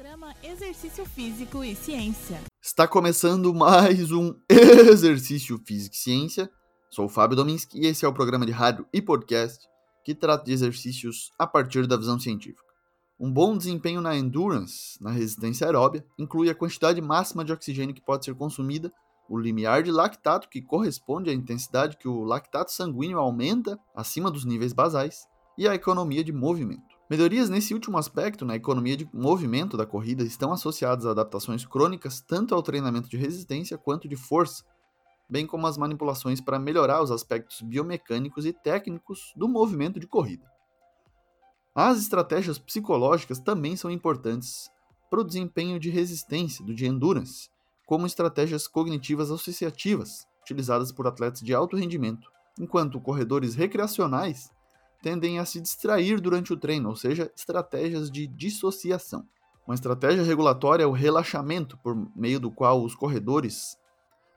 Programa Exercício Físico e Ciência. Está começando mais um Exercício Físico e Ciência. Sou o Fábio Dominski e esse é o programa de rádio e podcast que trata de exercícios a partir da visão científica. Um bom desempenho na endurance, na resistência aeróbia, inclui a quantidade máxima de oxigênio que pode ser consumida, o limiar de lactato, que corresponde à intensidade que o lactato sanguíneo aumenta acima dos níveis basais, e a economia de movimento. Melhorias nesse último aspecto, na economia de movimento da corrida, estão associadas a adaptações crônicas tanto ao treinamento de resistência quanto de força, bem como as manipulações para melhorar os aspectos biomecânicos e técnicos do movimento de corrida. As estratégias psicológicas também são importantes para o desempenho de resistência, do de endurance, como estratégias cognitivas associativas, utilizadas por atletas de alto rendimento, enquanto corredores recreacionais tendem a se distrair durante o treino, ou seja, estratégias de dissociação. Uma estratégia regulatória é o relaxamento, por meio do qual os corredores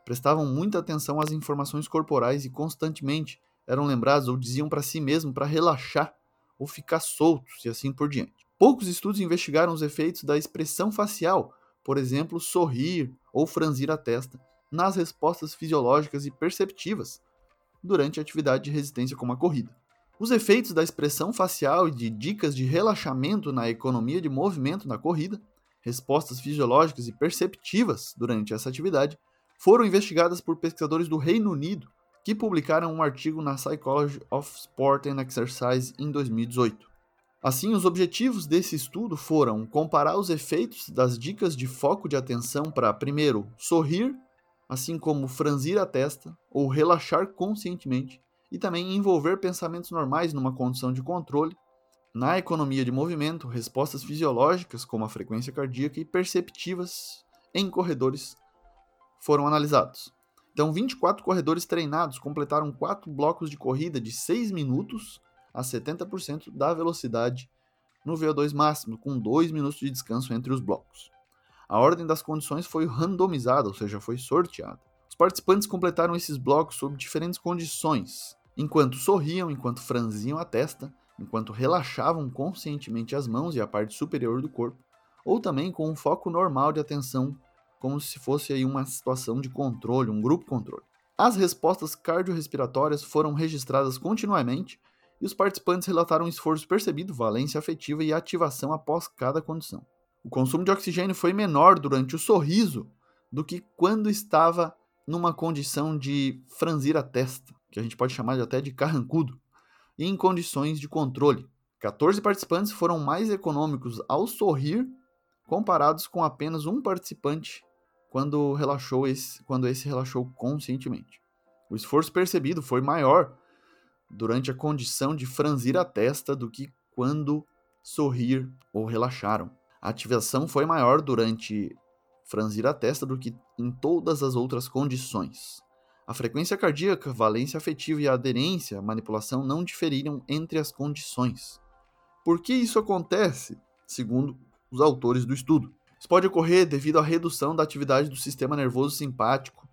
prestavam muita atenção às informações corporais e constantemente eram lembrados ou diziam para si mesmo para relaxar ou ficar soltos e assim por diante. Poucos estudos investigaram os efeitos da expressão facial, por exemplo, sorrir ou franzir a testa, nas respostas fisiológicas e perceptivas durante atividade de resistência como a corrida. Os efeitos da expressão facial e de dicas de relaxamento na economia de movimento na corrida, respostas fisiológicas e perceptivas durante essa atividade, foram investigadas por pesquisadores do Reino Unido, que publicaram um artigo na Psychology of Sport and Exercise em 2018. Assim, os objetivos desse estudo foram comparar os efeitos das dicas de foco de atenção para, primeiro, sorrir, assim como franzir a testa ou relaxar conscientemente, e também envolver pensamentos normais numa condição de controle. Na economia de movimento, respostas fisiológicas, como a frequência cardíaca, e perceptivas em corredores foram analisados. Então, 24 corredores treinados completaram quatro blocos de corrida de 6 minutos a 70% da velocidade no VO2 máximo, com 2 minutos de descanso entre os blocos. A ordem das condições foi randomizada, ou seja, foi sorteada. Os participantes completaram esses blocos sob diferentes condições, enquanto sorriam, enquanto franziam a testa, enquanto relaxavam conscientemente as mãos e a parte superior do corpo, ou também com um foco normal de atenção, como se fosse aí uma situação de controle, um grupo controle. As respostas cardiorrespiratórias foram registradas continuamente e os participantes relataram esforço percebido, valência afetiva e ativação após cada condição. O consumo de oxigênio foi menor durante o sorriso do que quando estava numa condição de franzir a testa que a gente pode chamar até de carrancudo, em condições de controle. 14 participantes foram mais econômicos ao sorrir comparados com apenas um participante quando relaxou esse, quando esse relaxou conscientemente. O esforço percebido foi maior durante a condição de franzir a testa do que quando sorrir ou relaxaram. A ativação foi maior durante franzir a testa do que em todas as outras condições. A frequência cardíaca, valência afetiva e aderência à manipulação não diferiram entre as condições. Por que isso acontece? Segundo os autores do estudo. Isso pode ocorrer devido à redução da atividade do sistema nervoso simpático,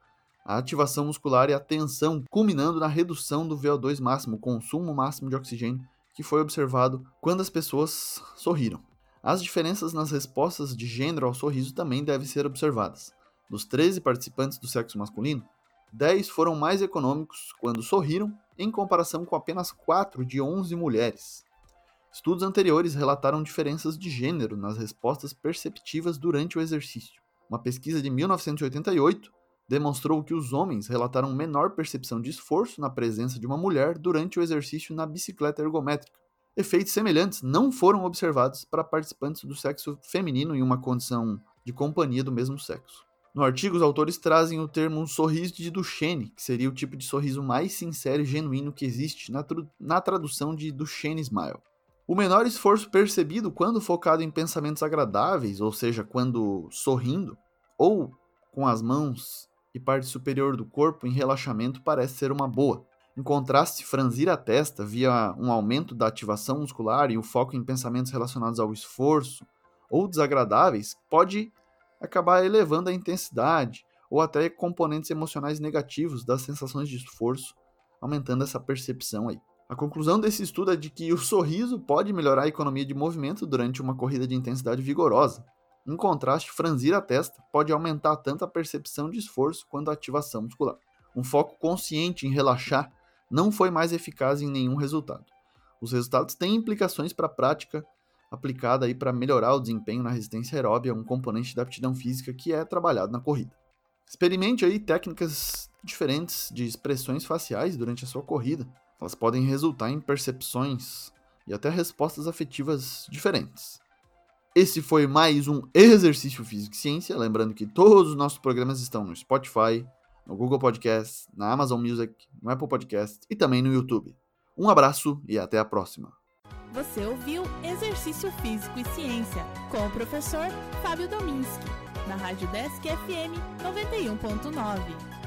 a ativação muscular e a tensão, culminando na redução do VO2 máximo, consumo máximo de oxigênio, que foi observado quando as pessoas sorriram. As diferenças nas respostas de gênero ao sorriso também devem ser observadas. Dos 13 participantes do sexo masculino, 10 foram mais econômicos quando sorriram, em comparação com apenas 4 de 11 mulheres. Estudos anteriores relataram diferenças de gênero nas respostas perceptivas durante o exercício. Uma pesquisa de 1988 demonstrou que os homens relataram menor percepção de esforço na presença de uma mulher durante o exercício na bicicleta ergométrica. Efeitos semelhantes não foram observados para participantes do sexo feminino em uma condição de companhia do mesmo sexo. No artigo, os autores trazem o termo sorriso de Duchenne, que seria o tipo de sorriso mais sincero e genuíno que existe na, na tradução de Duchenne Smile. O menor esforço percebido quando focado em pensamentos agradáveis, ou seja, quando sorrindo, ou com as mãos e parte superior do corpo em relaxamento, parece ser uma boa. Em contraste, franzir a testa via um aumento da ativação muscular e o foco em pensamentos relacionados ao esforço ou desagradáveis pode acabar elevando a intensidade ou até componentes emocionais negativos das sensações de esforço, aumentando essa percepção aí. A conclusão desse estudo é de que o sorriso pode melhorar a economia de movimento durante uma corrida de intensidade vigorosa. Em contraste, franzir a testa pode aumentar tanto a percepção de esforço quanto a ativação muscular. Um foco consciente em relaxar não foi mais eficaz em nenhum resultado. Os resultados têm implicações para a prática aplicada aí para melhorar o desempenho na resistência aeróbia, um componente da aptidão física que é trabalhado na corrida. Experimente aí técnicas diferentes de expressões faciais durante a sua corrida. Elas podem resultar em percepções e até respostas afetivas diferentes. Esse foi mais um Exercício Físico e Ciência. Lembrando que todos os nossos programas estão no Spotify, no Google Podcast, na Amazon Music, no Apple Podcast e também no YouTube. Um abraço e até a próxima. Você ouviu Exercício Físico e Ciência com o professor Fábio Dominski, na Rádio Desk FM 91.9.